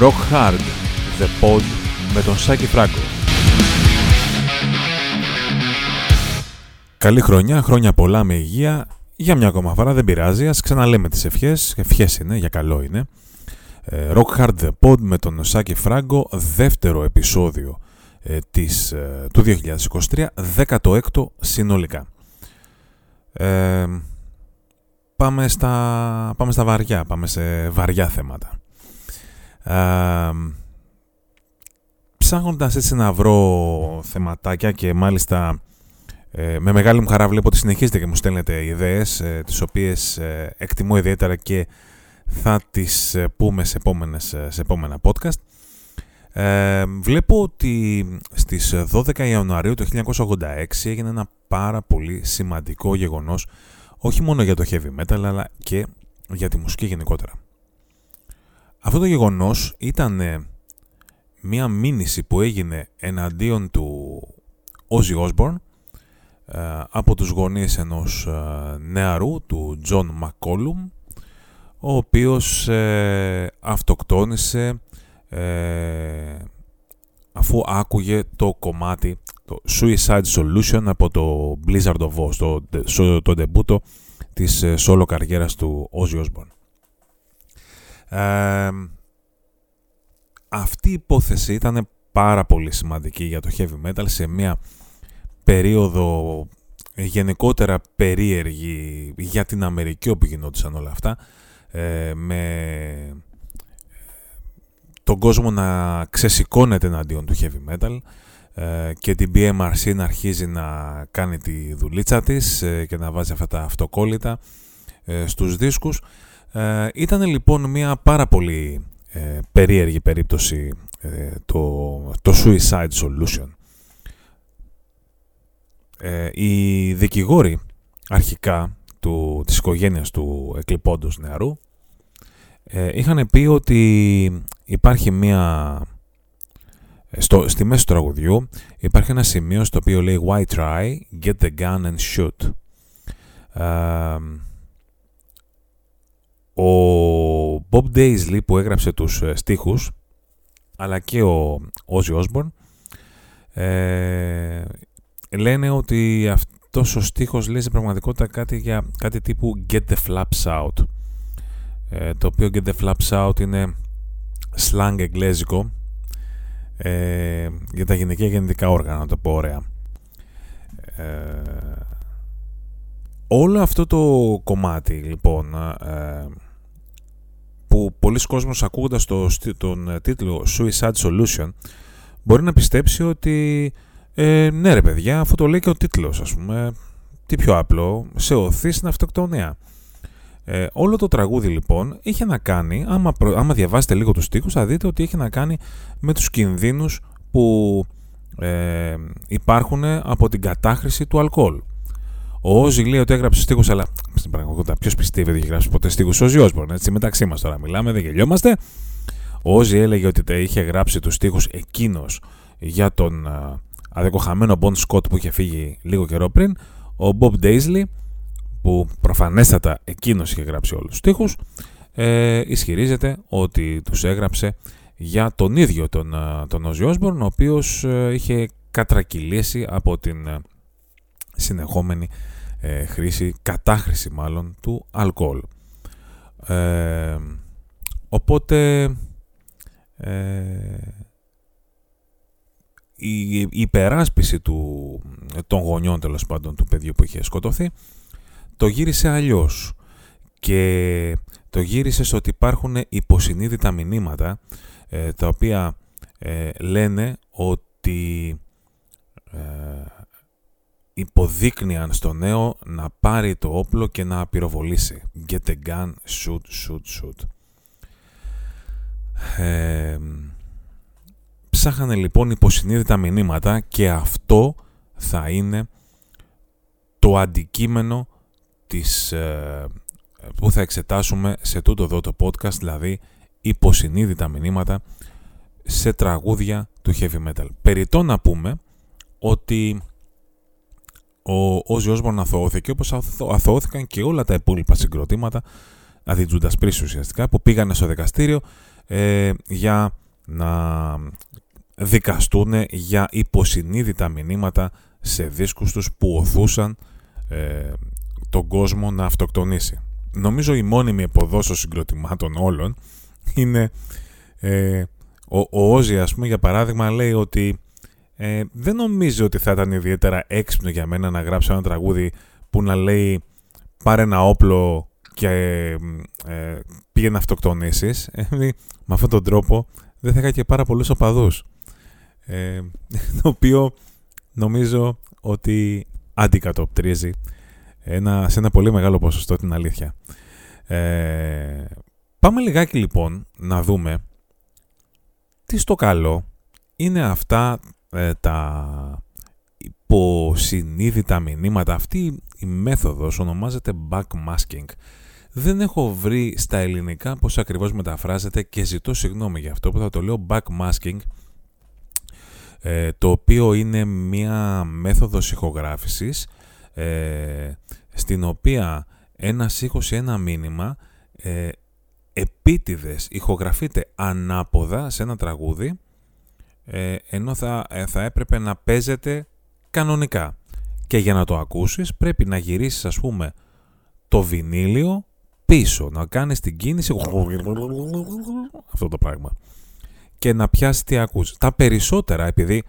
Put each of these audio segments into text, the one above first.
Rock Hard, The Pod με τον Σάκη Φράγκο. Καλή χρονιά, χρόνια πολλά με υγεία. Για μια ακόμα φορά δεν πειράζει, ας ξαναλέμε τις ευχές. Ευχές είναι, για καλό είναι. Ε, Rock Hard The Pod με τον Σάκη Φράγκο, δεύτερο επεισόδιο ε, της, ε, του 2023, 16ο συνολικά. Ε, πάμε, στα, πάμε στα βαριά, πάμε σε βαριά θέματα. Ε, ψάχνοντας έτσι να βρω θεματάκια και μάλιστα ε, με μεγάλη μου χαρά βλέπω ότι συνεχίζετε και μου στέλνετε ιδέες ε, τις οποίες ε, εκτιμώ ιδιαίτερα και θα τις πούμε σε, επόμενες, σε επόμενα podcast. βλέπω ότι στις 12 Ιανουαρίου του 1986 έγινε ένα πάρα πολύ σημαντικό γεγονός όχι μόνο για το heavy metal αλλά και για τη μουσική γενικότερα. Αυτό το γεγονός ήταν μια μήνυση που έγινε εναντίον του Ozzy Osbourne ε, από τους γονείς ενός ε, νεαρού, του John McCollum, ο οποίος ε, αυτοκτόνησε αφού άκουγε το κομμάτι, το Suicide Solution από το Blizzard of Oz, το, το, το ντεμπούτο της solo καριέρας του Ozzy Osbourne. Αυτή η υπόθεση ήταν πάρα πολύ σημαντική για το heavy metal σε μια περίοδο γενικότερα περίεργη για την Αμερική όπου γινόντουσαν όλα αυτά ε, με τον κόσμο να ξεσηκώνεται εναντίον του heavy metal ε, και την BMRC να αρχίζει να κάνει τη δουλίτσα της ε, και να βάζει αυτά τα αυτοκόλλητα στους δίσκους. Ήταν λοιπόν μια πάρα πολύ περίεργη περίπτωση το, το Suicide Solution. Ε, οι δικηγόροι αρχικά του, της οικογένειας του εκλειπώντος νεαρού ε, είχαν πει ότι υπάρχει μία... Ε, στο, στη μέση του τραγουδιού υπάρχει ένα σημείο στο οποίο λέει Why try, get the gun and shoot. Ο Bob Daisley που έγραψε τους στίχους αλλά και ο Ozzy Osbourne λένε ότι αυτός ο στίχος λέει σε πραγματικότητα κάτι, για, κάτι τύπου Get the flaps out. Ε, το οποίο Get the flaps out είναι slang εγγλέζικο ε, για τα γυναικεία γεννητικά όργανα, να το πω ωραία. Ε, όλο αυτό το κομμάτι λοιπόν ε, που πολλοί κόσμος ακούγοντας το, τον τίτλο Suicide Solution μπορεί να πιστέψει ότι ε, ναι ρε παιδιά, αφού το λέει και ο τίτλος ας πούμε, τι πιο απλό, σε οθείς στην αυτοκτονία. Ε, όλο το τραγούδι λοιπόν είχε να κάνει, άμα, άμα διαβάσετε λίγο τους στίχους θα δείτε ότι είχε να κάνει με τους κινδύνους που ε, υπάρχουν από την κατάχρηση του αλκοόλ. Ο Όζη λέει ότι έγραψε στίχους, αλλά στην πραγματικότητα ποιος πιστεύει ότι έχει γράψει ποτέ στίχους; Ο Όζη Όσμπορν, έτσι μεταξύ μας τώρα μιλάμε, δεν γελιόμαστε. Ο Όζη έλεγε ότι είχε γράψει τους στίχους εκείνος για τον αδεκοχαμένο Bon Scott που είχε φύγει λίγο καιρό πριν, ο Bob Daisley, που προφανέστατα εκείνος είχε γράψει όλους τους στίχους, ε, ισχυρίζεται ότι τους έγραψε για τον ίδιο τον, ε, τον Ozzy Osbourne, ο οποίος ε, είχε κατρακυλήσει από την ε, συνεχόμενη χρήση, κατάχρηση μάλλον, του αλκοόλ. οπότε η, υπεράσπιση του, των γονιών τέλος πάντων του παιδιού που είχε σκοτωθεί το γύρισε αλλιώς και το γύρισε στο ότι υπάρχουν υποσυνείδητα μηνύματα ε, τα οποία ε, λένε ότι ε, υποδείκνυαν στο νέο να πάρει το όπλο και να πυροβολήσει. Get a gun, shoot, shoot, shoot. Ε, Ψάχανε λοιπόν υποσυνείδητα μηνύματα και αυτό θα είναι το αντικείμενο της, ε, που θα εξετάσουμε σε τούτο εδώ το podcast, δηλαδή υποσυνείδητα μηνύματα σε τραγούδια του heavy metal. Περιτώ να πούμε ότι ο Ozzy Osbourne αθωώθηκε όπως αθωώθηκαν και όλα τα υπόλοιπα συγκροτήματα, δηλαδή Judas Priest ουσιαστικά, που πήγανε στο δικαστήριο ε, για να δικαστούν για υποσυνείδητα μηνύματα σε δίσκους τους που οθούσαν ε, τον κόσμο να αυτοκτονήσει. Νομίζω η μόνιμη εποδόσο συγκροτημάτων όλων είναι ε, ο, ο Όζη ας πούμε για παράδειγμα λέει ότι ε, δεν νομίζω ότι θα ήταν ιδιαίτερα έξυπνο για μένα να γράψω ένα τραγούδι που να λέει πάρε ένα όπλο και ε, πήγε να αυτοκτονήσεις. Ε, με αυτόν τον τρόπο δεν θα είχα και πάρα πολλούς οπαδούς. Ε, το οποίο νομίζω ότι αντικατοπτρίζει ένα, σε ένα πολύ μεγάλο ποσοστό την αλήθεια. Ε, πάμε λιγάκι λοιπόν να δούμε τι στο καλό είναι αυτά ε, τα υποσυνείδητα μηνύματα. Αυτή η μέθοδος ονομάζεται backmasking. Δεν έχω βρει στα ελληνικά πώς ακριβώς μεταφράζεται και ζητώ συγγνώμη για αυτό που θα το λέω backmasking ε, το οποίο είναι μία μέθοδος ηχογράφησης ε, στην οποία ένα ήχος ή ένα μήνυμα ε, επίτηδες ηχογραφείται ανάποδα σε ένα τραγούδι ε, ενώ θα, ε, θα έπρεπε να παίζεται κανονικά. Και για να το ακούσεις πρέπει να γυρίσεις ας πούμε το βινίλιο πίσω, να κάνεις την κίνηση αυτό το πράγμα και να πιάσεις τι ακούς. Τα περισσότερα επειδή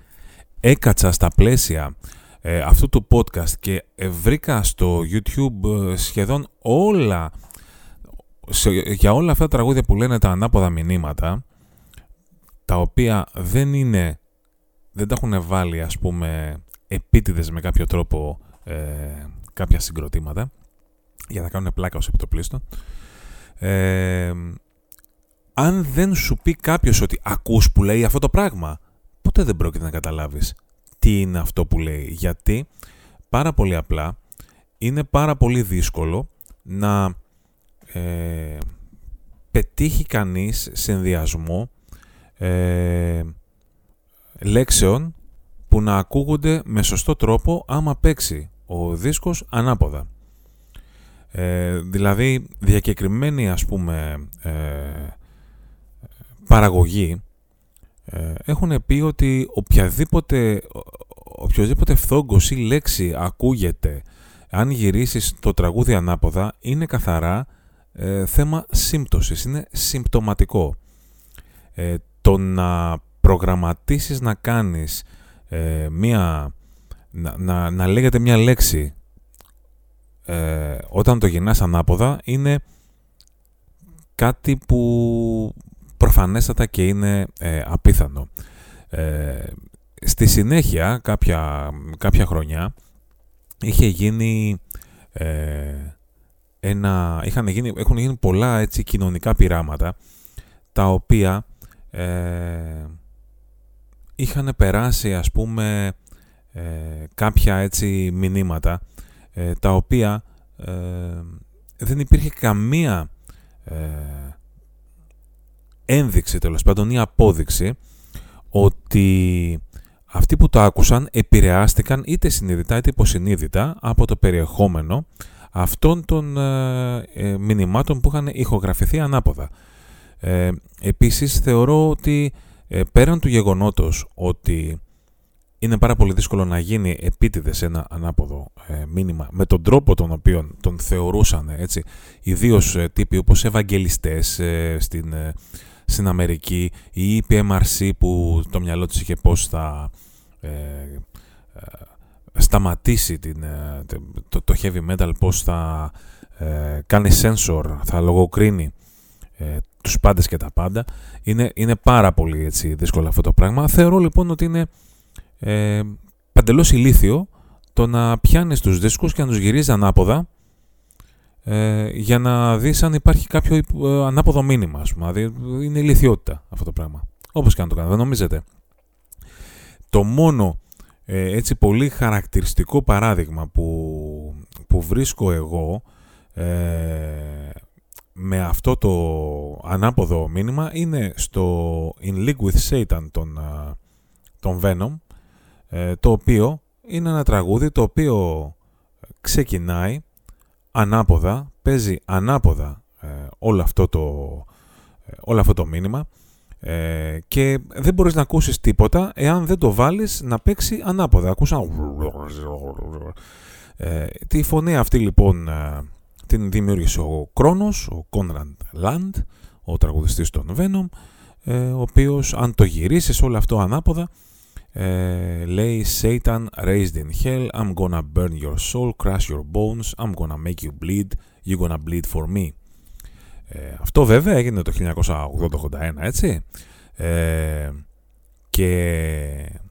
έκατσα στα πλαίσια ε, αυτού του podcast και βρήκα στο YouTube σχεδόν όλα για όλα αυτά τα τραγούδια που λένε τα ανάποδα μηνύματα τα οποία δεν είναι δεν τα έχουν βάλει ας πούμε επίτηδες με κάποιο τρόπο ε, κάποια συγκροτήματα για να κάνουν πλάκα ως επιτοπλίστων. Ε, αν δεν σου πει κάποιος ότι ακούς που λέει αυτό το πράγμα ποτέ δεν πρόκειται να καταλάβεις τι είναι αυτό που λέει. Γιατί πάρα πολύ απλά είναι πάρα πολύ δύσκολο να ε, πετύχει κανείς συνδυασμό ε, λέξεων που να ακούγονται με σωστό τρόπο άμα παίξει ο δίσκος ανάποδα. Ε, δηλαδή διακεκριμένη ας πούμε ε, παραγωγή ε, έχουν πει ότι οποιαδήποτε, οποιοδήποτε φθόγκος ή λέξη ακούγεται αν γυρίσεις το τραγούδι ανάποδα είναι καθαρά ε, θέμα σύμπτωσης, είναι συμπτωματικό. Ε, το να προγραμματίσεις να κάνεις ε, μία, να, να, να λέγεται μια λέξη ε, όταν το γυρνάς ανάποδα είναι κάτι που προφανέστατα και είναι ε, απίθανο. στη συνέχεια, κάποια, κάποια χρονιά, είχε γίνει ένα, είχαν γίνει, έχουν γίνει πολλά έτσι, κοινωνικά πειράματα τα οποία ε, είχαν περάσει ας πούμε ε, κάποια έτσι μηνύματα ε, τα οποία ε, δεν υπήρχε καμία ένδειξη τέλος πάντων ή απόδειξη ότι αυτοί που το άκουσαν επηρεάστηκαν είτε συνειδητά είτε υποσυνείδητα από το περιεχόμενο αυτών των ε, μηνυμάτων που είχαν ηχογραφηθεί ανάποδα. Ε, επίσης θεωρώ ότι ε, πέραν του γεγονότος ότι είναι πάρα πολύ δύσκολο να γίνει επίτηδες ένα ανάποδο ε, μήνυμα με τον τρόπο τον οποίο τον θεωρούσαν έτσι, ιδίως ε, τύποι όπως ευαγγελιστές ε, στην, στην Αμερική ή η PMRC που το μυαλό της είχε πώς θα σταματήσει την, το, το heavy metal, πώς θα κάνει sensor, θα λογοκρίνει τους πάντες και τα πάντα. Είναι, είναι πάρα πολύ έτσι, δύσκολο αυτό το πράγμα. Θεωρώ λοιπόν ότι είναι ε, παντελώς ηλίθιο το να πιάνεις τους δίσκους και να τους γυρίζεις ανάποδα ε, για να δεις αν υπάρχει κάποιο ε, ανάποδο μήνυμα. Ας πούμε. Δηλαδή είναι ηλικιότητα αυτό το πράγμα. Όπως και να το κάνω, δεν νομίζετε. Το μόνο ε, έτσι πολύ χαρακτηριστικό παράδειγμα που, που βρίσκω εγώ ε, με αυτό το ανάποδο μήνυμα είναι στο In League with Satan των, των Venom ε, το οποίο είναι ένα τραγούδι το οποίο ξεκινάει ανάποδα, παίζει ανάποδα ε, όλο αυτό το, όλο αυτό το μήνυμα ε, και δεν μπορείς να ακούσεις τίποτα εάν δεν το βάλεις να παίξει ανάποδα. Ακούσα... Ε, τη φωνή αυτή λοιπόν ε, την δημιούργησε ο Κρόνος, ο Κόνραντ Λαντ, ο τραγουδιστής των Venom, ε, ο οποίος αν το γυρίσεις όλο αυτό ανάποδα ε, λέει Satan raised in hell, I'm gonna burn your soul, crush your bones, I'm gonna make you bleed, you're gonna bleed for me. Ε, αυτό βέβαια έγινε το 1980-81 έτσι ε, και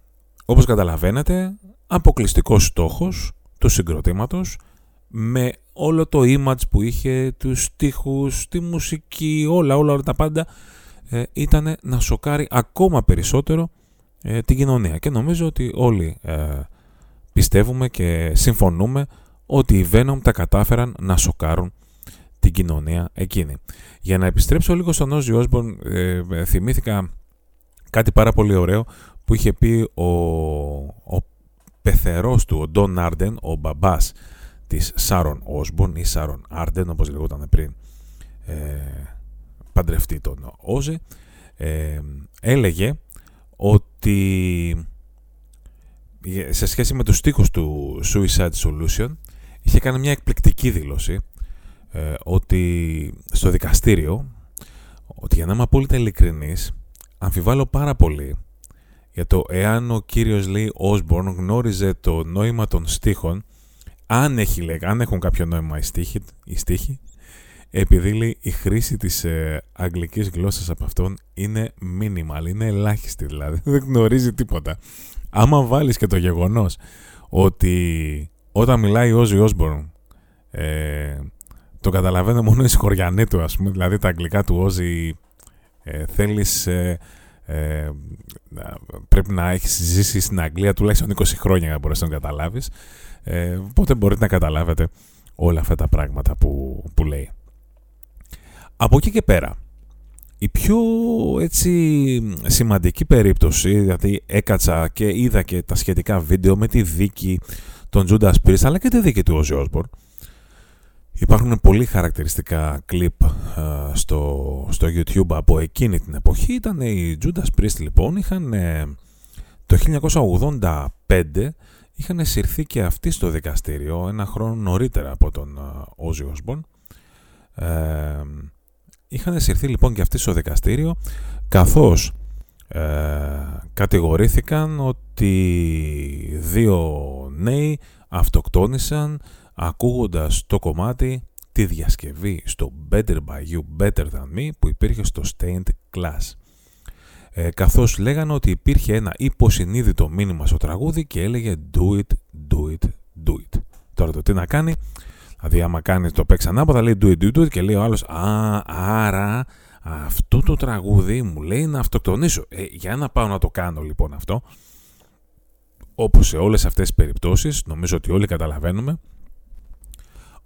όπως καταλαβαίνετε αποκλειστικός στόχος του συγκροτήματος με όλο το image που είχε, τους στίχους, τη μουσική, όλα, όλα, όλα τα πάντα ε, ήταν να σοκάρει ακόμα περισσότερο ε, την κοινωνία. Και νομίζω ότι όλοι ε, πιστεύουμε και συμφωνούμε ότι οι Venom τα κατάφεραν να σοκάρουν την κοινωνία εκείνη. Για να επιστρέψω λίγο στον Ozzy Osbourne, ε, θυμήθηκα κάτι πάρα πολύ ωραίο που είχε πει ο, ο πεθερός του, ο Don Arden, ο μπαμπάς της Σάρον Osbourne ή Σάρον Arden όπως λεγόταν πριν ε, παντρευτεί τον Ozzy, ε, έλεγε ότι σε σχέση με τους στίχους του Suicide Solution είχε κάνει μια εκπληκτική δήλωση ε, ότι στο δικαστήριο ότι για να είμαι απόλυτα ειλικρινής αμφιβάλλω πάρα πολύ για το εάν ο κύριος Lee Osborne γνώριζε το νόημα των στίχων αν, έχει, αν έχουν κάποιο νόημα οι στίχοι, οι στίχοι επειδή λέει, η χρήση της ε, αγγλικής γλώσσας από αυτόν είναι minimal, είναι ελάχιστη δηλαδή, δεν γνωρίζει τίποτα. Άμα βάλεις και το γεγονός ότι όταν μιλάει ο Ozzy Osbourne ε, το καταλαβαίνω μόνο οι σκοριανοί του ας πούμε, δηλαδή τα αγγλικά του Ozzy ε, θέλεις... Ε, ε, πρέπει να έχεις ζήσει στην Αγγλία τουλάχιστον 20 χρόνια για να μπορείς να τον καταλάβεις. Ε, οπότε μπορείτε να καταλάβετε όλα αυτά τα πράγματα που, που λέει. Από εκεί και πέρα, η πιο έτσι σημαντική περίπτωση, δηλαδή έκατσα και είδα και τα σχετικά βίντεο με τη δίκη των Judas Priest αλλά και τη δίκη του Ozzy Osbourne. Υπάρχουν πολύ χαρακτηριστικά κλιπ ε, στο, στο YouTube από εκείνη την εποχή. Ήταν οι Judas Priest λοιπόν, είχαν το 1985 είχαν συρθεί και αυτοί στο δικαστήριο ένα χρόνο νωρίτερα από τον ε, Ozzy Osbourne. Ε, Είχαν συρθεί λοιπόν και αυτοί στο δικαστήριο καθώς ε, κατηγορήθηκαν ότι δύο νέοι αυτοκτόνησαν ακούγοντας το κομμάτι τη διασκευή στο Better By You Better Than Me που υπήρχε στο Stained Class. Ε, καθώς λέγανε ότι υπήρχε ένα υποσυνείδητο μήνυμα στο τραγούδι και έλεγε Do it, do it, do it. Τώρα το τι να κάνει, Δηλαδή, άμα κάνεις το παίξει ανάποδα, λέει do it, do it, και λέει ο άλλος, Α, άρα αυτό το τραγούδι μου λέει να αυτοκτονήσω. Ε, για να πάω να το κάνω λοιπόν αυτό. Όπως σε όλες αυτές τις περιπτώσεις, νομίζω ότι όλοι καταλαβαίνουμε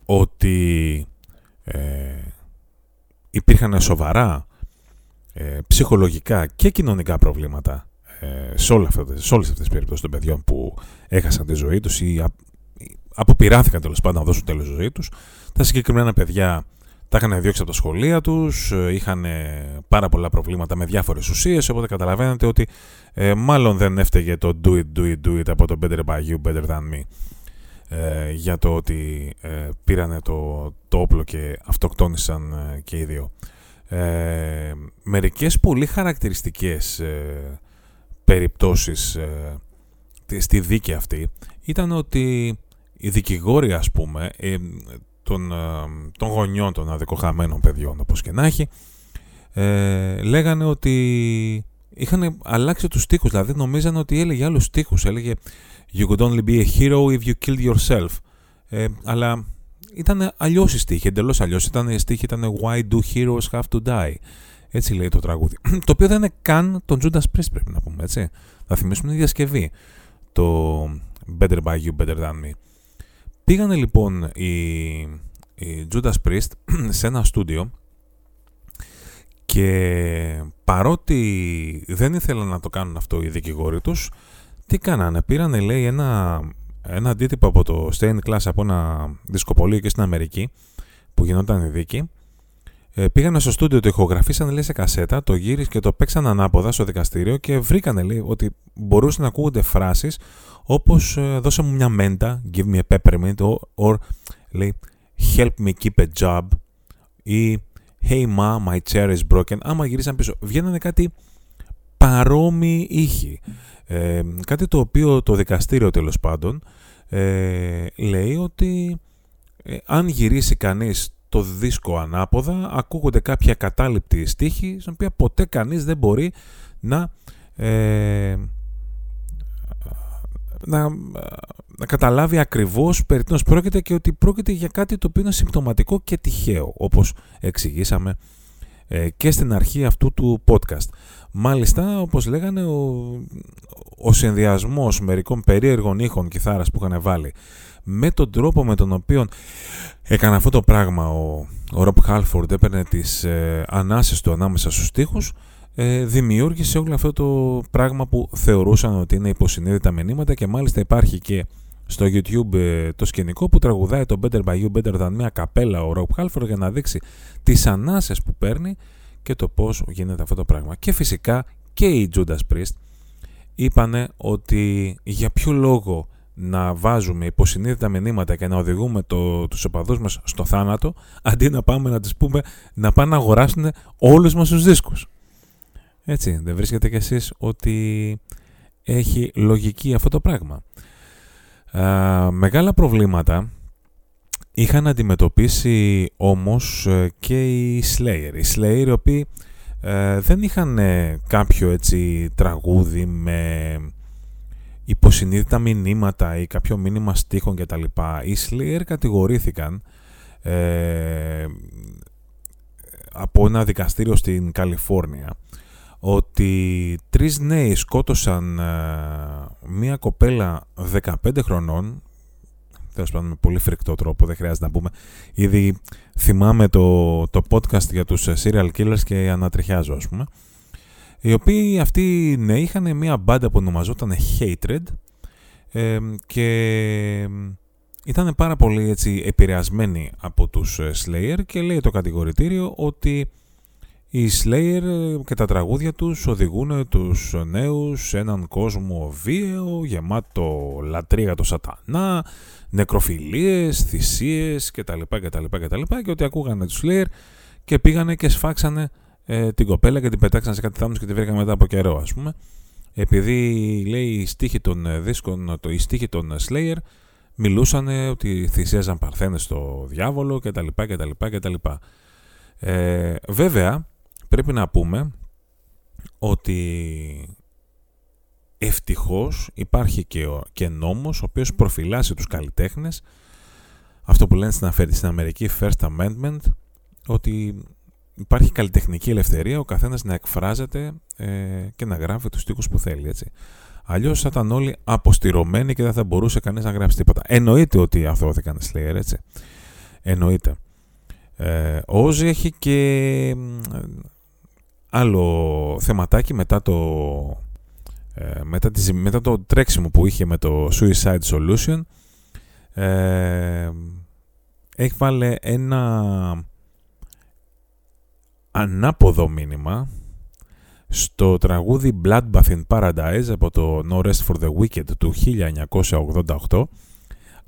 ότι ε, υπήρχαν σοβαρά ε, ψυχολογικά και κοινωνικά προβλήματα ε, σε, όλα αυτές, σε όλες αυτές τις περιπτώσεις των παιδιών που έχασαν τη ζωή τους ή αποπειράθηκαν τέλος πάντων να δώσουν τέλος ζωή τους. Τα συγκεκριμένα παιδιά τα είχαν διώξει από τα σχολεία τους, ε, είχαν πάρα πολλά προβλήματα με διάφορες ουσίες. Οπότε καταλαβαίνετε ότι ε, μάλλον δεν έφταιγε το do it, do it, do it από το better by you, better than me. Ε, για το ότι ε, πήρανε το, το όπλο και αυτοκτόνησαν ε, και οι δύο. Ε, μερικές πολύ χαρακτηριστικές ε, περιπτώσεις στη δίκη αυτή ήταν ότι οι δικηγόροι ας πούμε ε, των, ε, των γονιών των αδικοχαμένων παιδιών όπως και να έχει ε, λέγανε ότι είχαν αλλάξει τους στίχους δηλαδή νομίζανε ότι έλεγε άλλους στίχους έλεγε You could only be a hero if you killed yourself ε, αλλά ήταν αλλιώς η στίχη, εντελώς αλλιώς. Ήταν η στίχη ήταν Why do heroes have to die; Έτσι λέει το τραγούδι. Το οποίο δεν είναι καν τον Judas Priest πρέπει να πούμε έτσι. Θα θυμίσουμε τη διασκευή. Το Better by you, better than me Πήγανε λοιπόν οι, οι Judas Priest σε ένα στούντιο και παρότι δεν ήθελαν να το κάνουν αυτό οι δικηγόροι τους, τι κάνανε, πήρανε λέει ένα, ένα αντίτυπο από το Stained Class από ένα δισκοπολείο και στην Αμερική που γινόταν η δίκη ε, πήγανε στο στούντιο, το ηχογραφήσαν λέει, σε κασέτα, το γύρισαν και το παίξαν ανάποδα στο δικαστήριο και βρήκανε λέει, ότι μπορούσαν να ακούγονται φράσεις όπως ε, «δώσε μου μια μέντα», «give me a peppermint» or, or λέει «help me keep a job» ή «hey ma, my chair is broken». Άμα γυρίσαν πίσω, βγαίνανε κάτι παρόμοιοι ήχοι. Ε, κάτι το οποίο το δικαστήριο τέλος πάντων ε, λέει ότι ε, αν γυρίσει κανείς το δίσκο ανάποδα ακούγονται κάποια κατάληπτη στίχη στην οποία ποτέ κανείς δεν μπορεί να, ε, να, να καταλάβει ακριβώς περί τίνος πρόκειται και ότι πρόκειται για κάτι το οποίο είναι συμπτωματικό και τυχαίο όπως εξηγήσαμε ε, και στην αρχή αυτού του podcast. Μάλιστα, όπως λέγανε, ο, ο συνδυασμός μερικών περίεργων ήχων κιθάρας που είχαν βάλει με τον τρόπο με τον οποίο έκανε αυτό το πράγμα ο, ο Ρομπ Χάλφορντ έπαιρνε τις ε, ανάσες του ανάμεσα στους στίχους ε, δημιούργησε όλο αυτό το πράγμα που θεωρούσαν ότι είναι υποσυνείδητα μηνύματα και μάλιστα υπάρχει και στο YouTube ε, το σκηνικό που τραγουδάει το Better by You Better Than μια καπέλα ο Ρομπ Χάλφορντ για να δείξει τις ανάσες που παίρνει και το πώς γίνεται αυτό το πράγμα. Και φυσικά και οι Judas Priest είπανε ότι για ποιο λόγο να βάζουμε υποσυνείδητα μηνύματα και να οδηγούμε το, τους οπαδούς μας στο θάνατο αντί να πάμε να τους πούμε να πάνε να αγοράσουν όλους μας τους δίσκους. Έτσι, δεν βρίσκετε κι εσείς ότι έχει λογική αυτό το πράγμα; Μεγάλα προβλήματα είχαν αντιμετωπίσει όμως ε, και οι Slayer. Οι Slayer οι οποίοι ε, δεν είχαν ε, κάποιο έτσι τραγούδι με υποσυνείδητα μηνύματα ή κάποιο μήνυμα στίχων κτλ. Οι Slayer κατηγορήθηκαν ε, από ένα δικαστήριο στην Καλιφόρνια ότι τρεις νέοι σκότωσαν μία κοπέλα 15 χρονών τέλος πάντων με πολύ φρικτό τρόπο, δεν χρειάζεται να πούμε. Ήδη θυμάμαι το, το podcast για τους ε, serial killers και ανατριχιάζω ας πούμε. Οι οποίοι αυτοί ναι, είχαν μια μπάντα που ονομαζόταν Hatred ε, και ήταν πάρα πολύ έτσι επηρεασμένοι από τους ε, Slayer και λέει το κατηγορητήριο ότι οι Slayer και τα τραγούδια τους οδηγούν τους νέους σε έναν κόσμο βίαιο, γεμάτο λατρεία το σατανά, νεκροφιλίες, θυσίες κτλ. κτλ, κτλ και ότι ακούγανε τους Slayer και πήγανε και σφάξανε ε, την κοπέλα και την πετάξανε σε κάτι θάμνους και τη βρήκαν μετά από καιρό ας πούμε. Επειδή λέει οι στίχοι των ε, δίσκων, το, οι στίχοι των Slayer μιλούσαν ότι θυσίαζαν παρθένες στο διάβολο κτλ. κτλ, κτλ. Ε, βέβαια πρέπει να πούμε ότι ευτυχώς υπάρχει και, και νόμος ο οποίος προφυλάσσει τους καλλιτέχνες αυτό που λένε στην Αμερική First Amendment ότι υπάρχει καλλιτεχνική ελευθερία ο καθένας να εκφράζεται ε, και να γράφει τους στίχους που θέλει έτσι. Αλλιώς θα ήταν όλοι αποστηρωμένοι και δεν θα μπορούσε κανείς να γράψει τίποτα. Εννοείται ότι αθώθηκαν οι Slayer έτσι. Εννοείται. Ε, ο Όζη έχει και άλλο θεματάκι μετά το, ε, μετά, τη, μετά το τρέξιμο που είχε με το Suicide Solution ε, έχει βάλει ένα ανάποδο μήνυμα στο τραγούδι Bloodbath in Paradise από το No Rest for the Wicked του 1988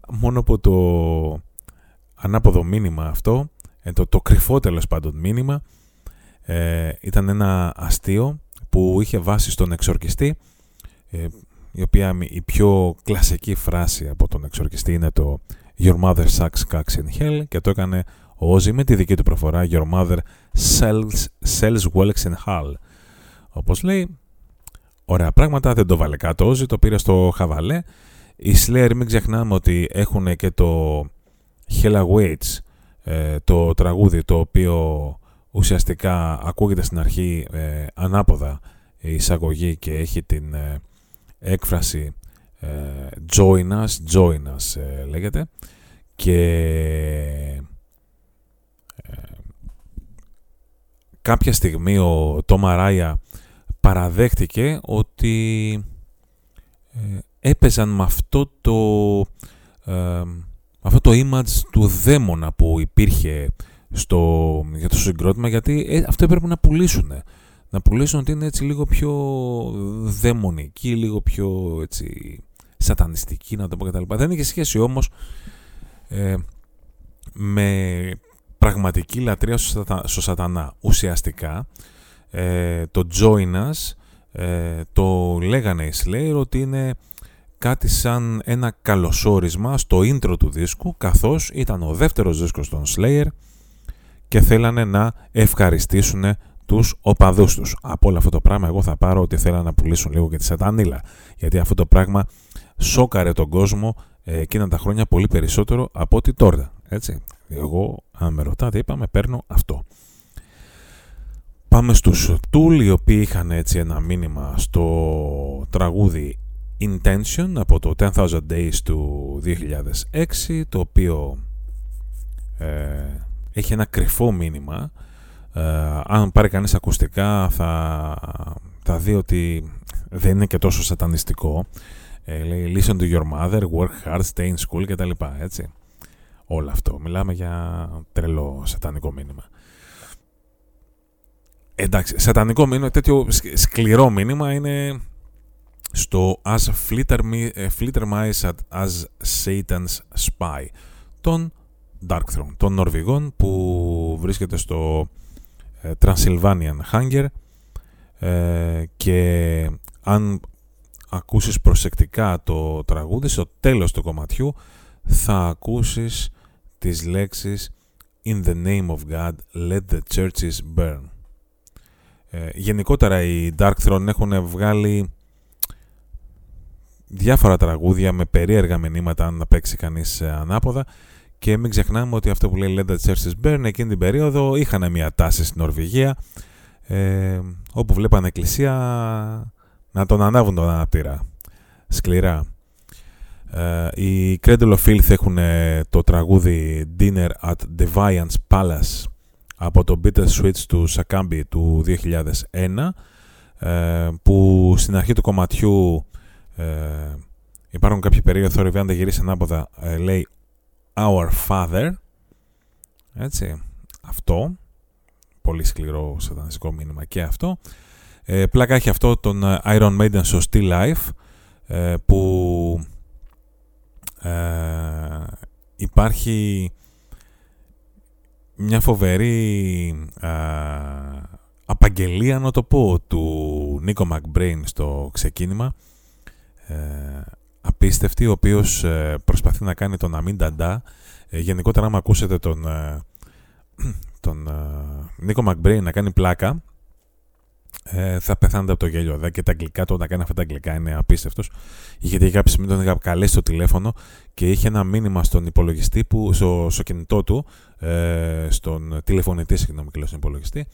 μόνο από το ανάποδο μήνυμα αυτό ε, το, το κρυφό τέλος πάντων μήνυμα ε, ήταν ένα αστείο που είχε βάση στον εξορκιστή ε, η οποία η πιο κλασική φράση από τον εξορκιστή είναι το Your mother sucks cocks in hell και το έκανε ο Όζη με τη δική του προφορά Your mother sells, sells wellks in hell. Όπως λέει, ωραία πράγματα, δεν το βάλε κάτω Όζη, το πήρε στο χαβαλέ. Οι Slayer μην ξεχνάμε ότι έχουν και το Hella Waits, ε, το τραγούδι το οποίο ουσιαστικά ακούγεται στην αρχή ε, ανάποδα η εισαγωγή και έχει την ε, έκφραση ε, join us, join us ε, λέγεται. Και ε, κάποια στιγμή ο Τόμα Ράια παραδέχτηκε ότι έπαιζαν με αυτό το αυτό το image του δαίμονα που υπήρχε στο, για το συγκρότημα γιατί ε, αυτό έπρεπε να πουλήσουν. Να πουλήσουν ότι είναι έτσι λίγο πιο δαιμονική, λίγο πιο έτσι σατανιστική να το πω κτλ. Δεν έχει σχέση όμως ε, με πραγματική λατρεία στο σατανά. Ουσιαστικά ε, το Join Us ε, το λέγανε οι Slayer ότι είναι κάτι σαν ένα καλωσόρισμα στο intro του δίσκου καθώς ήταν ο δεύτερος δίσκος των Slayer και θέλανε να ευχαριστήσουν τους οπαδούς τους. Από όλο αυτό το πράγμα εγώ θα πάρω ότι θέλανε να πουλήσουν λίγο και τη σατανίλα γιατί αυτό το πράγμα σόκαρε τον κόσμο ε, εκείνα τα χρόνια πολύ περισσότερο από ότι τώρα. Έτσι. Εγώ, αν με ρωτάτε, είπαμε, παίρνω αυτό. Πάμε στους Tool, οι οποίοι είχαν έτσι ένα μήνυμα στο τραγούδι Intention από το 10,000 Days του 2006, το οποίο ε, έχει ένα κρυφό μήνυμα. Ε, αν πάρει κανείς ακουστικά θα, θα δει ότι δεν είναι και τόσο σατανιστικό. Ε, λέει Listen to your mother, work hard, stay in school κτλ. Έτσι. Όλο αυτό. Μιλάμε για τρελό σατανικό μήνυμα. Εντάξει, σατανικό μήνυμα, τέτοιο σκληρό μήνυμα είναι στο As Flitter, ε, Flitter as Satan's Spy των Darkthrone, των Νορβηγών που βρίσκεται στο ε, Transylvanian Hunger ε, και αν ακούσεις προσεκτικά το τραγούδι, στο τέλος του κομματιού θα ακούσεις τις λέξεις In the name of God, let the churches burn. Ε, γενικότερα οι Dark Throne έχουν βγάλει διάφορα τραγούδια με περίεργα μηνύματα αν να παίξει κανείς ε, ανάποδα και μην ξεχνάμε ότι αυτό που λέει Let the churches burn εκείνη την περίοδο είχαν μια τάση στην Νορβηγία ε, όπου βλέπανε εκκλησία να τον ανάβουν τον αναπτήρα. Σκληρά. Ε, οι Cradle of Filth έχουν το τραγούδι Dinner at Deviance Palace από το Bitter Switch του Sakambi του 2001 ε, που στην αρχή του κομματιού ε, υπάρχουν κάποιοι περίοδοι θόρυβοι αν δεν γυρίσει ανάποδα ε, λέει Our Father. Έτσι αυτό. Πολύ σκληρό σατανιστικό μήνυμα και αυτό. Ε, πλάκα έχει αυτό τον ε, Iron Maiden στο Still Life ε, που ε, υπάρχει μια φοβερή ε, απαγγελία να το πω του Νίκο Μακμπρέιν στο ξεκίνημα. Ε, απίστευτη ο οποίος προσπαθεί να κάνει τον Αμίν Νταντά γενικότερα άμα ακούσετε τον, τον Νίκο Μακμπρέιν να κάνει πλάκα ε, θα πεθάνετε από το γέλιο. Δε και τα αγγλικά του, όταν κάνει αυτά τα αγγλικά είναι απίστευτος. Γιατί κάποια στιγμή τον είχα καλέσει στο τηλέφωνο και είχε ένα μήνυμα στον υπολογιστή, που, στο, στο κινητό του, ε, στον τηλεφωνητή, συγγνώμη, και στον υπολογιστή,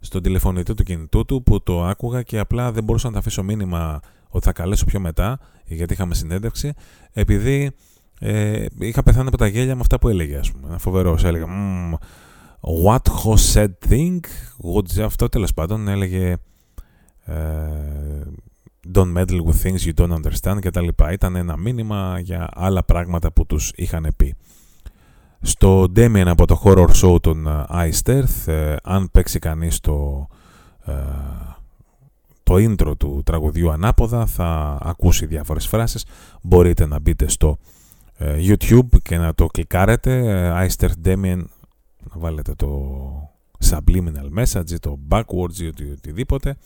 στον τηλεφωνητή του κινητού του που το άκουγα και απλά δεν μπορούσα να τα αφήσω μήνυμα ότι θα καλέσω πιο μετά, γιατί είχαμε συνέντευξη, επειδή ε, είχα πεθάνει από τα γέλια με αυτά που έλεγε, ας πούμε. Φοβερό. Έλεγα, What Ho said thing, what, αυτό τέλος πάντων έλεγε ε, Don't meddle with things you don't understand κτλ. Ήταν ένα μήνυμα για άλλα πράγματα που τους είχαν πει. Στο Damien από το horror show των ε, Ice Earth, ε, αν παίξει κανείς το, το intro του τραγουδιού ανάποδα θα ακούσει διάφορες φράσεις. Μπορείτε να μπείτε στο YouTube και να το κλικάρετε. Ice Earth Damien να βάλετε το subliminal message, το backwards ή οτιδήποτε.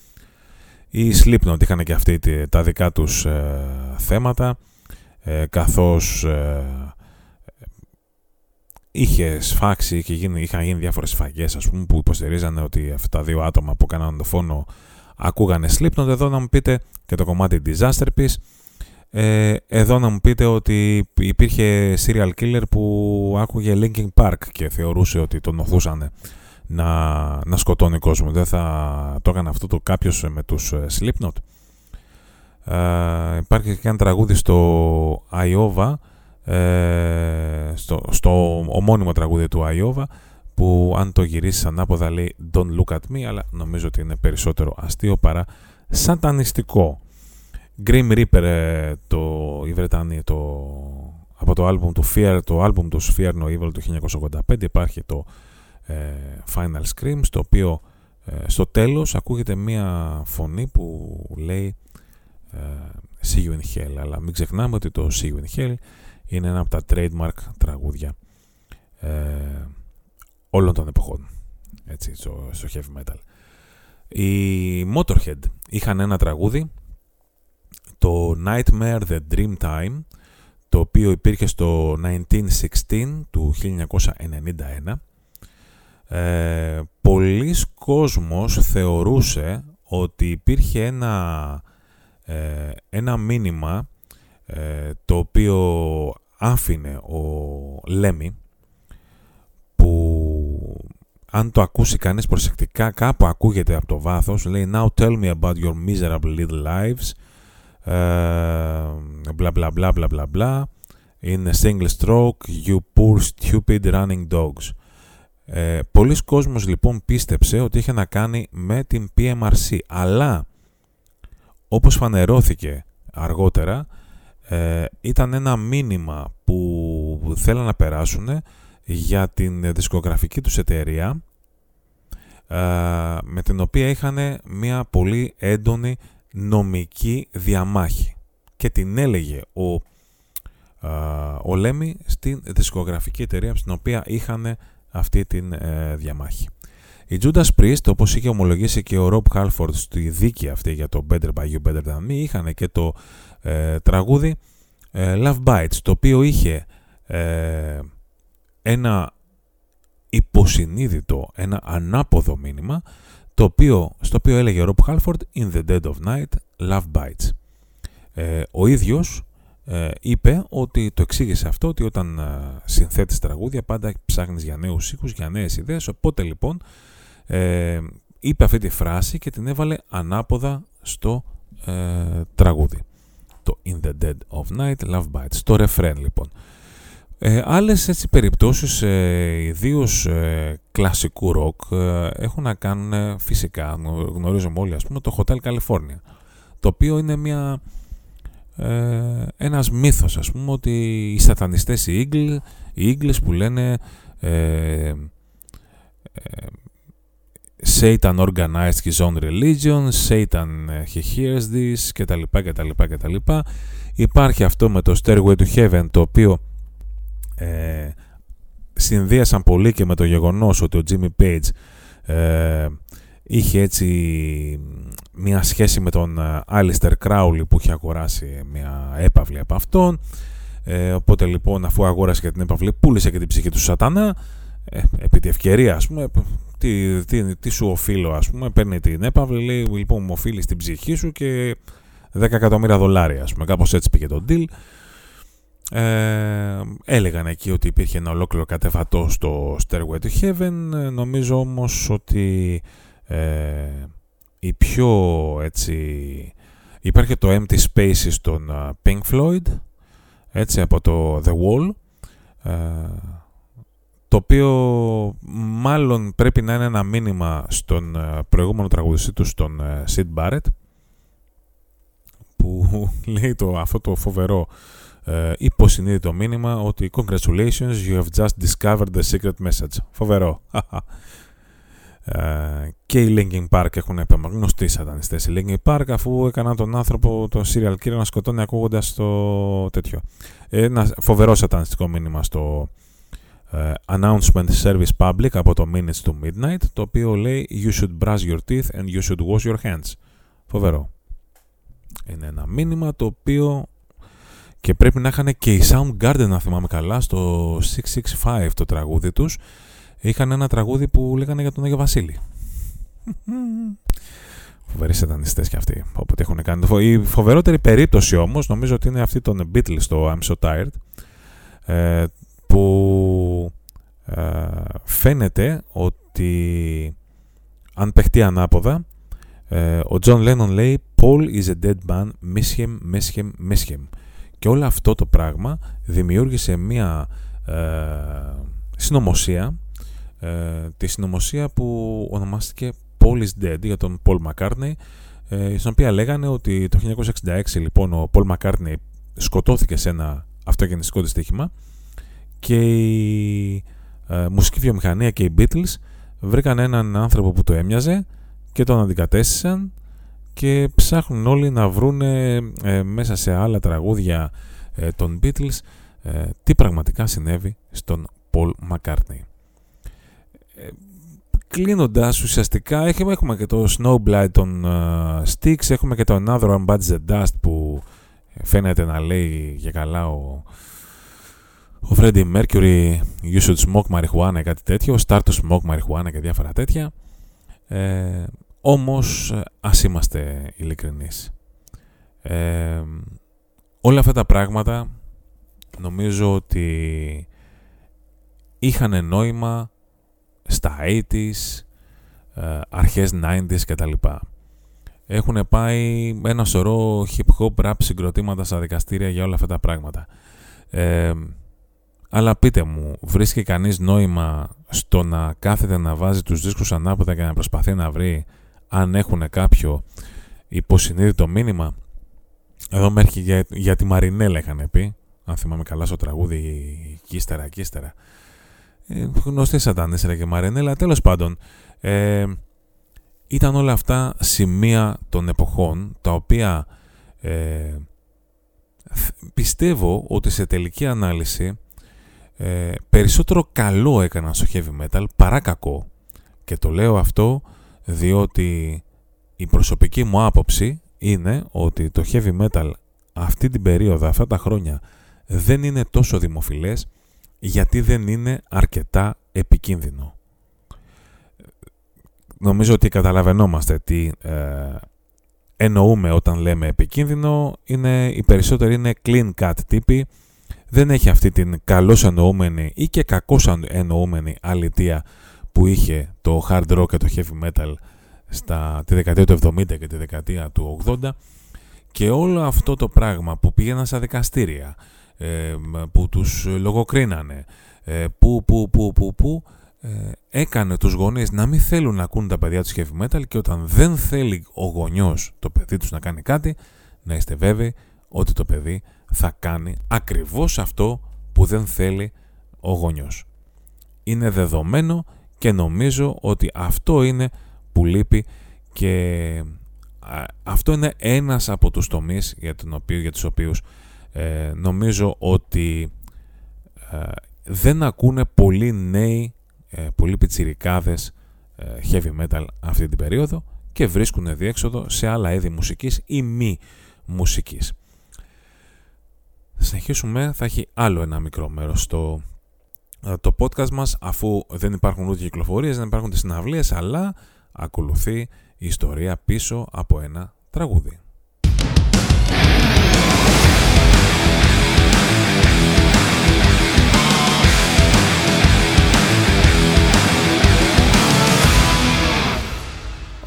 Οι Slipknot είχαν και αυτοί τα δικά τους ε, θέματα, ε, καθώς ε, είχε σφάξει και γίνει, είχαν γίνει διάφορες σφαγές ας πούμε, που υποστηρίζανε ότι αυτά τα δύο άτομα που κάνανε το φόνο ακούγανε Slipknot. Εδώ να μου πείτε και το κομμάτι Disaster Piece ε, εδώ να μου πείτε ότι υπήρχε serial killer που άκουγε Linkin Park και θεωρούσε ότι τον οθούσαν να, να σκοτώνει κόσμο. Δεν θα το έκανε αυτό το κάποιος με τους ε, Slipknot. Ε, υπάρχει και ένα τραγούδι στο Iowa, ε, στο, στο ομώνυμο τραγούδι του Iowa, που αν το γυρίσεις ανάποδα λέει Don't look at me, αλλά νομίζω ότι είναι περισσότερο αστείο παρά σατανιστικό. Grim Reaper, ε, το, η Βρετανία, το, από το άλμπουμ του Fear, το άλμπουμ του Fear No Evil του 1985 υπάρχει το Final Scream στο οποίο στο τέλος ακούγεται μία φωνή που λέει See You in Hell αλλά μην ξεχνάμε ότι το See You in Hell είναι ένα από τα trademark τραγούδια όλων των εποχών έτσι, στο, στο heavy metal. Οι Motorhead είχαν ένα τραγούδι, το Nightmare The Dream Time, το οποίο υπήρχε στο 1916 του 1991. Ε, πολλοί κόσμος θεωρούσε ότι υπήρχε ένα, ε, ένα μήνυμα ε, το οποίο άφηνε ο Λέμι αν το ακούσει κανείς προσεκτικά, κάπου ακούγεται από το βάθος, λέει «Now tell me about your miserable little lives», μπλα μπλα μπλα μπλα μπλα μπλα, «In a single stroke, you poor stupid running dogs». Ε, πολλοί κόσμος λοιπόν πίστεψε ότι είχε να κάνει με την PMRC, αλλά όπως φανερώθηκε αργότερα, ε, ήταν ένα μήνυμα που θέλαν να περάσουν για την δισκογραφική τους εταιρεία ε, με την οποία είχαν μια πολύ έντονη νομική διαμάχη και την έλεγε ο, ε, ο Λέμι στην δισκογραφική εταιρεία στην οποία είχαν αυτή τη ε, διαμάχη. Η Judas Priest, όπως είχε ομολογήσει και ο Rob Halford στη δίκη αυτή για το Better By You Better Than Me, είχαν και το τραγούδι Love Bites, το οποίο είχε ένα υποσυνείδητο, ένα ανάποδο μήνυμα το οποίο, στο οποίο έλεγε ο Rob Halford In the dead of night, love bites. Ε, ο ίδιος ε, είπε ότι το εξήγησε αυτό ότι όταν ε, συνθέτεις τραγούδια πάντα ψάχνεις για νέους ήχους, για νέες ιδέες οπότε λοιπόν ε, είπε αυτή τη φράση και την έβαλε ανάποδα στο ε, τραγούδι. Το In the dead of night, love bites. Το ρεφρέν λοιπόν. Ε, άλλες έτσι περιπτώσεις, ε, ιδίως ε, κλασικού ροκ, ε, έχουν να κάνουν ε, φυσικά, γνωρίζουμε όλοι ας πούμε, το Hotel California, το οποίο είναι μια, ε, ένας μύθος ας πούμε, ότι οι σατανιστές οι Eagles, οι Eagles που λένε ε, Satan organized his own religion, Satan he hears this κτλ. κτλ, κτλ. Υπάρχει αυτό με το Stairway to Heaven το οποίο ε, συνδύασαν πολύ και με το γεγονός ότι ο Jimmy Page ε, είχε έτσι μια σχέση με τον ε, Alistair Crowley που είχε αγοράσει μια έπαυλη από αυτόν. Ε, οπότε λοιπόν αφού αγόρασε και την έπαυλη πούλησε και την ψυχή του σατανά. Ε, επί τη ευκαιρία ας πούμε τι, τι, τι σου οφείλω ας πούμε παίρνει την έπαυλη λέει λοιπόν μου οφείλεις την ψυχή σου και 10 εκατομμύρια δολάρια ας πούμε κάπως έτσι πήγε το deal ε, έλεγαν εκεί ότι υπήρχε ένα ολόκληρο κατεβατό στο Stairway to Heaven. Ε, νομίζω όμως ότι ε, η πιο έτσι... Υπάρχει το Empty Spaces των uh, Pink Floyd, έτσι από το The Wall, ε, το οποίο μάλλον πρέπει να είναι ένα μήνυμα στον προηγούμενο τραγουδιστή του, στον Sid Barrett, που λέει το, αυτό το φοβερό ε, υποσυνείδητο μήνυμα ότι Congratulations, you have just discovered the secret message. Φοβερό. ε, και οι Linkin Park έχουν γνωστοί σατανιστές. Οι Linkin Park αφού έκαναν τον άνθρωπο, το serial killer να σκοτώνει ακούγοντας το τέτοιο. Ένα φοβερό σατανιστικό μήνυμα στο ε, Announcement Service Public από το Minutes to Midnight το οποίο λέει You should brush your teeth and you should wash your hands. Φοβερό. Είναι ένα μήνυμα το οποίο και πρέπει να είχαν και οι Soundgarden, να θυμάμαι καλά, στο 665 το τραγούδι τους. Είχαν ένα τραγούδι που λέγανε για τον Άγιο Βασίλη. Φοβεροί σατανιστές κι αυτοί. Όποτε έχουν κάνει. Η φοβερότερη περίπτωση όμως νομίζω ότι είναι αυτή των Beatles στο I'm So Tired. Ε, που ε, φαίνεται ότι αν παιχτεί ανάποδα ε, ο John Lennon λέει Paul is a dead man, miss him, miss him, miss him. Και όλο αυτό το πράγμα δημιούργησε μία ε, συνωμοσία, ε, τη συνωμοσία που ονομάστηκε Paul is Dead για τον Paul McCartney, ε, στην οποία λέγανε ότι το 1966 λοιπόν ο Paul McCartney σκοτώθηκε σε ένα αυτογενιστικό δυστύχημα και οι ε, μουσική βιομηχανία και οι Beatles βρήκαν έναν άνθρωπο που το έμοιαζε και τον αντικατέστησαν και ψάχνουν όλοι να βρούνε ε, μέσα σε άλλα τραγούδια ε, των Beatles ε, τι πραγματικά συνέβη στον Paul McCartney. Ε, κλείνοντας ουσιαστικά έχουμε, έχουμε και το Snowblind των Sticks, έχουμε και το Another One the Dust που φαίνεται να λέει για καλά ο, ο Freddie Mercury You should smoke marijuana κάτι τέτοιο, Start to smoke marijuana και διάφορα τέτοια. Ε, όμως ας είμαστε ειλικρινείς. Ε, όλα αυτά τα πράγματα νομίζω ότι είχαν νόημα στα 80s, ε, αρχές 90s κτλ. Έχουν πάει ένα σωρό hip hop rap συγκροτήματα στα δικαστήρια για όλα αυτά τα πράγματα. Ε, αλλά πείτε μου, βρίσκει κανείς νόημα στο να κάθεται να βάζει τους δίσκους ανάποδα και να προσπαθεί να βρει αν έχουν κάποιο υποσυνείδητο μήνυμα. Εδώ μέχρι για, για τη Μαρινέλα είχαν πει, αν θυμάμαι καλά στο τραγούδι Κίστερα, Κίστερα. Ε, γνωστή σατανίσερα και Μαρινέλα. Τέλος πάντων, ε, ήταν όλα αυτά σημεία των εποχών, τα οποία ε, πιστεύω ότι σε τελική ανάλυση ε, περισσότερο καλό έκαναν στο heavy metal παρά κακό. Και το λέω αυτό διότι η προσωπική μου άποψη είναι ότι το heavy metal αυτή την περίοδο, αυτά τα χρόνια δεν είναι τόσο δημοφιλές γιατί δεν είναι αρκετά επικίνδυνο. Νομίζω ότι καταλαβαίνόμαστε τι ε, εννοούμε όταν λέμε επικίνδυνο. Είναι, οι περισσότεροι είναι clean cut τύποι. Δεν έχει αυτή την καλώς εννοούμενη ή και κακώς εννοούμενη αλητία που είχε το hard rock και το heavy metal στα, τη δεκαετία του 70 και τη δεκαετία του 80 και όλο αυτό το πράγμα που πήγαιναν στα δικαστήρια, ε, που τους λογοκρίνανε, ε, που, που, που, που, που ε, έκανε τους γονείς να μην θέλουν να ακούν τα παιδιά τους heavy metal και όταν δεν θέλει ο γονιός το παιδί τους να κάνει κάτι, να είστε βέβαιοι ότι το παιδί θα κάνει ακριβώς αυτό που δεν θέλει ο γονιός. Είναι δεδομένο και νομίζω ότι αυτό είναι που λείπει και αυτό είναι ένας από τους τομείς για, τον οποίο, για τους οποίους ε, νομίζω ότι ε, δεν ακούνε πολλοί νέοι, ε, πολλοί πιτσιρικάδες ε, heavy metal αυτή την περίοδο και βρίσκουν διέξοδο σε άλλα είδη μουσικής ή μη μουσικής. Θα συνεχίσουμε, θα έχει άλλο ένα μικρό μέρος στο ε, το podcast μας αφού δεν υπάρχουν ούτε κυκλοφορίες, δεν υπάρχουν τις συναυλίες αλλά ακολουθεί η ιστορία πίσω από ένα τραγούδι.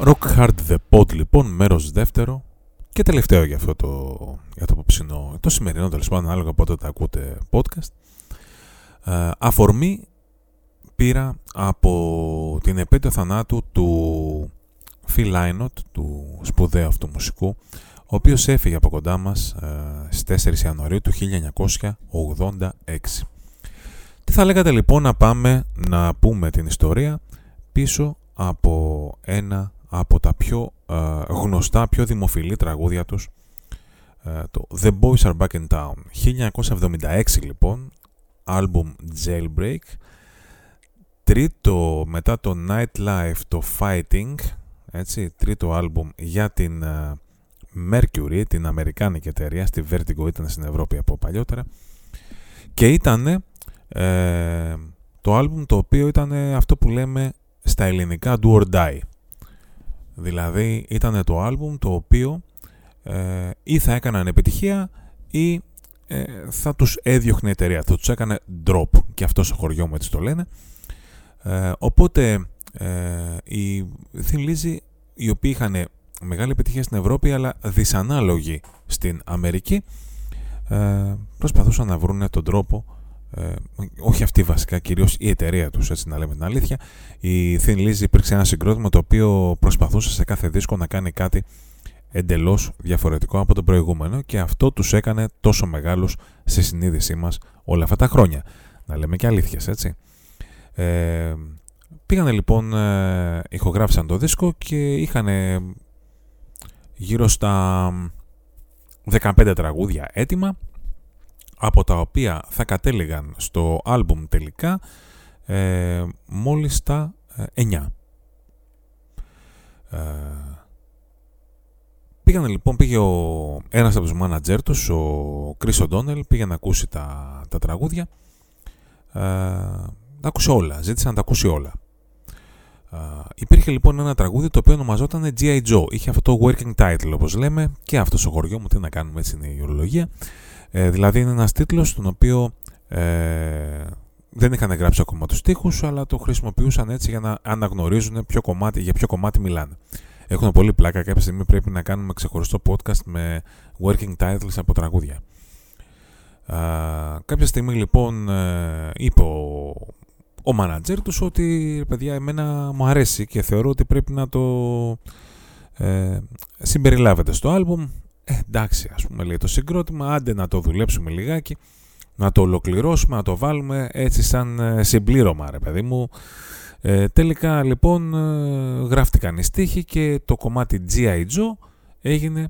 Rock Hard The Pod λοιπόν, μέρος δεύτερο και τελευταίο για αυτό το, για το απόψινό, το σημερινό τέλος πάντων, ανάλογα πότε τα ακούτε podcast. Ε, αφορμή πήρα από την επέτειο θανάτου του Phil Lynott, του σπουδαίου αυτού μουσικού, ο οποίος έφυγε από κοντά μας ε, στις 4 Ιανουαρίου του 1986. Τι θα λέγατε λοιπόν να πάμε να πούμε την ιστορία πίσω από ένα από τα πιο ε, γνωστά, πιο δημοφιλή τραγούδια τους, ε, το The Boys Are Back in Town. 1976 λοιπόν, άλμπουμ Jailbreak, τρίτο μετά το Nightlife, το Fighting, έτσι, τρίτο άλμπουμ για την uh, Mercury, την Αμερικάνικη εταιρεία, στη Vertigo ήταν στην Ευρώπη από παλιότερα. Και ήταν ε, το άλμπουμ το οποίο ήταν αυτό που λέμε στα ελληνικά Do or Die. Δηλαδή ήταν το άλμπουμ το οποίο ε, ή θα έκαναν επιτυχία ή ε, θα τους έδιωχνε η εταιρεία, θα τους έκανε drop και αυτός στο χωριό μου έτσι το λένε. Ε, οπότε ε, οι Thin Lizzy οι οποίοι είχαν μεγάλη επιτυχία στην Ευρώπη αλλά δυσανάλογοι στην Αμερική ε, προσπαθούσαν να βρουν τον τρόπο ε, όχι αυτή βασικά, κυρίως η εταιρεία τους, έτσι να λέμε την αλήθεια. Η Thin Lizzy υπήρξε ένα συγκρότημα το οποίο προσπαθούσε σε κάθε δίσκο να κάνει κάτι εντελώς διαφορετικό από το προηγούμενο και αυτό τους έκανε τόσο μεγάλους στη συνείδησή μας όλα αυτά τα χρόνια. Να λέμε και αλήθειες, έτσι. Ε, πήγανε λοιπόν, ε, ηχογράφησαν το δίσκο και είχαν γύρω στα 15 τραγούδια έτοιμα από τα οποία θα κατέληγαν στο άλμπουμ τελικά ε, μόλις τα 9. Ε, πήγανε λοιπόν, πήγε ο, ένας από τους μάνατζέρ τους, ο Chris O'Donnell, πήγε να ακούσει τα, τα τραγούδια. Ε, τα άκουσε όλα, ζήτησε να τα ακούσει όλα. Ε, υπήρχε λοιπόν ένα τραγούδι το οποίο ονομαζόταν G.I. Joe. Είχε αυτό το working title όπως λέμε και αυτός στο χωριό μου, τι να κάνουμε έτσι είναι η ορολογία. Ε, δηλαδή είναι ένας τίτλος τον οποίο ε, δεν είχαν γράψει ακόμα τους στίχους αλλά το χρησιμοποιούσαν έτσι για να αναγνωρίζουν ποιο κομμάτι, για ποιο κομμάτι μιλάνε. Έχουν πολύ πλάκα κάποια στιγμή πρέπει να κάνουμε ξεχωριστό podcast με working titles από τραγούδια. Α, κάποια στιγμή λοιπόν ε, είπε ο, ο manager τους ότι παιδιά εμένα μου αρέσει και θεωρώ ότι πρέπει να το ε, συμπεριλάβετε στο άλμπουμ ε, εντάξει, ας πούμε, λέει το συγκρότημα, άντε να το δουλέψουμε λιγάκι, να το ολοκληρώσουμε, να το βάλουμε έτσι σαν ε, συμπλήρωμα, ρε παιδί μου. Ε, τελικά, λοιπόν, ε, γράφτηκαν οι στίχοι και το κομμάτι G.I. Joe έγινε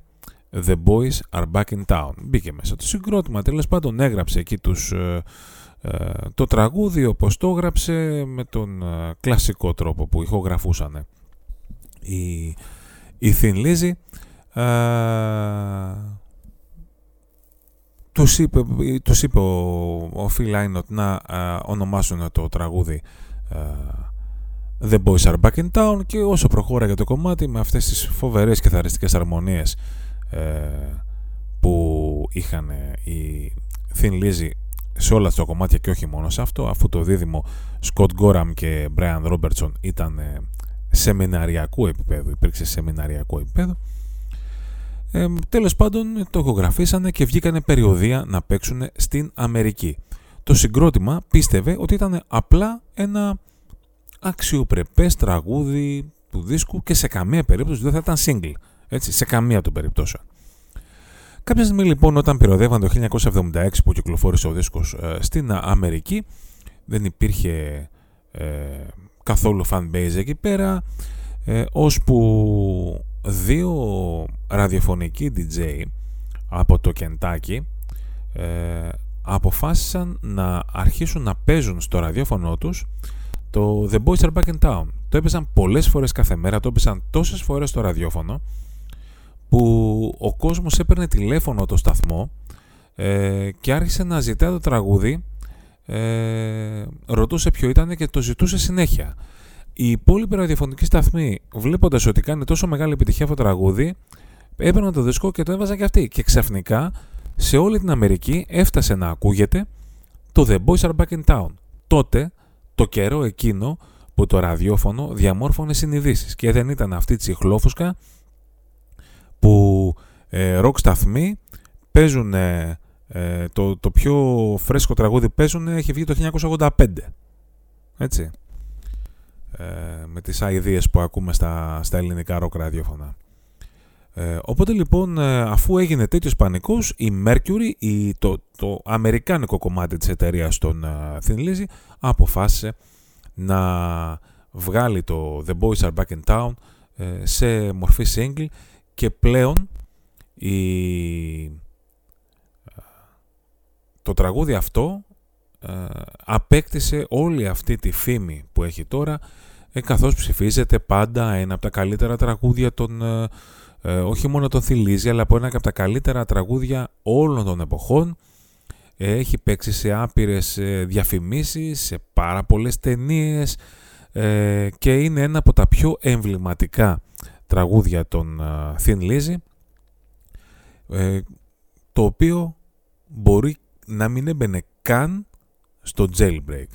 The Boys Are Back in Town. Μπήκε μέσα το συγκρότημα, τέλος πάντων έγραψε εκεί τους, το τραγούδι όπως το έγραψε με τον κλασικό τρόπο που ηχογραφούσαν η, η Thin Lizzy τους είπε, τους είπε ο, ο Phil να ονομάσουν το τραγούδι The Boys Are Back in Town και όσο προχώραγε το κομμάτι με αυτές τις φοβερές καθαριστικές αρμονίες ε, που είχαν οι Thin Lizzy σε όλα τα κομμάτια και όχι μόνο σε αυτό αφού το δίδυμο Scott Gorham και Brian Robertson ήταν σεμιναριακού επίπεδου υπήρξε σεμιναριακό επίπεδο ε, τέλος πάντων το ηχογραφήσανε και βγήκανε περιοδία να παίξουν στην Αμερική. Το συγκρότημα πίστευε ότι ήταν απλά ένα αξιοπρεπές τραγούδι του δίσκου και σε καμία περίπτωση δεν θα ήταν single. Έτσι, σε καμία των περιπτώσεων. Κάποια στιγμή λοιπόν όταν πυροδεύαν το 1976 που κυκλοφόρησε ο δίσκος ε, στην Αμερική δεν υπήρχε ε, καθόλου fanbase εκεί πέρα ε, ώσπου δύο ραδιοφωνικοί DJ από το Κεντάκι ε, αποφάσισαν να αρχίσουν να παίζουν στο ραδιόφωνο τους το The Boys Are Back in Town. Το έπαιζαν πολλές φορές κάθε μέρα, το έπαιζαν τόσες φορές στο ραδιόφωνο που ο κόσμος έπαιρνε τηλέφωνο το σταθμό ε, και άρχισε να ζητάει το τραγούδι ε, ρωτούσε ποιο ήταν και το ζητούσε συνέχεια. Οι υπόλοιποι ραδιοφωνικοί σταθμοί, βλέποντας ότι κάνει τόσο μεγάλη επιτυχία αυτό το τραγούδι, έπαιρναν το δίσκο και το έβαζαν και αυτοί. Και ξαφνικά σε όλη την Αμερική έφτασε να ακούγεται το The Boys Are Back in Town. Τότε, το καιρό εκείνο που το ραδιόφωνο διαμόρφωνε συνειδήσεις και δεν ήταν αυτή τη χλόφουσκα που ε, ροκ σταθμοί παίζουν ε, το, το πιο φρέσκο τραγούδι παίζουν έχει βγει το 1985. Έτσι. Ε, με τις αηδίες που ακούμε στα, στα ελληνικά ροκ ραδιόφωνα. Ε, οπότε λοιπόν ε, αφού έγινε τέτοιος πανικός η Mercury, η, το, το αμερικάνικο κομμάτι της εταιρείας των uh, Thin Lizzy αποφάσισε να βγάλει το The Boys Are Back in Town σε μορφή single και πλέον η, το τραγούδι αυτό απέκτησε όλη αυτή τη φήμη που έχει τώρα ε, καθώς ψηφίζεται πάντα ένα από τα καλύτερα τραγούδια των, ε, ε, όχι μόνο των Θηλίζη, αλλά από ένα από τα καλύτερα τραγούδια όλων των εποχών. Ε, έχει παίξει σε άπειρες διαφημίσεις, σε πάρα πολλές ταινίες και είναι ένα από τα πιο εμβληματικά τραγούδια των Thin Lizzy το οποίο μπορεί να μην έμπαινε καν στο jailbreak.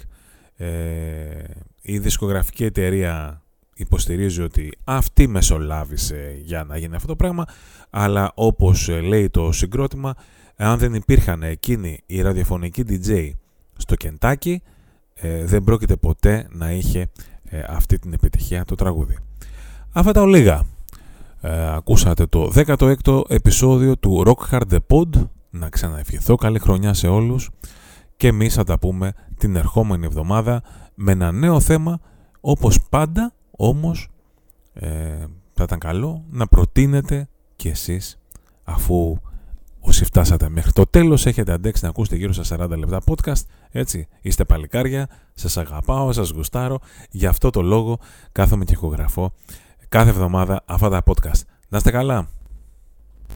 Η δισκογραφική εταιρεία υποστηρίζει ότι αυτή μεσολάβησε για να γίνει αυτό το πράγμα, αλλά όπως λέει το συγκρότημα, αν δεν υπήρχαν εκείνοι οι ραδιοφωνικοί DJ στο Κεντάκι, ε, δεν πρόκειται ποτέ να είχε ε, αυτή την επιτυχία το τραγούδι. Αυτά τα ολίγα. Ε, ακούσατε το 16ο επεισόδιο του Rock Hard The Pod. Να ξαναευχηθώ καλή χρονιά σε όλους και εμείς θα τα πούμε την ερχόμενη εβδομάδα με ένα νέο θέμα όπως πάντα όμως ε, θα ήταν καλό να προτείνετε κι εσείς αφού όσοι φτάσατε μέχρι το τέλος έχετε αντέξει να ακούσετε γύρω στα 40 λεπτά podcast έτσι είστε παλικάρια, σας αγαπάω, σας γουστάρω γι' αυτό το λόγο κάθομαι και ηχογραφώ κάθε εβδομάδα αυτά τα podcast. Να είστε καλά!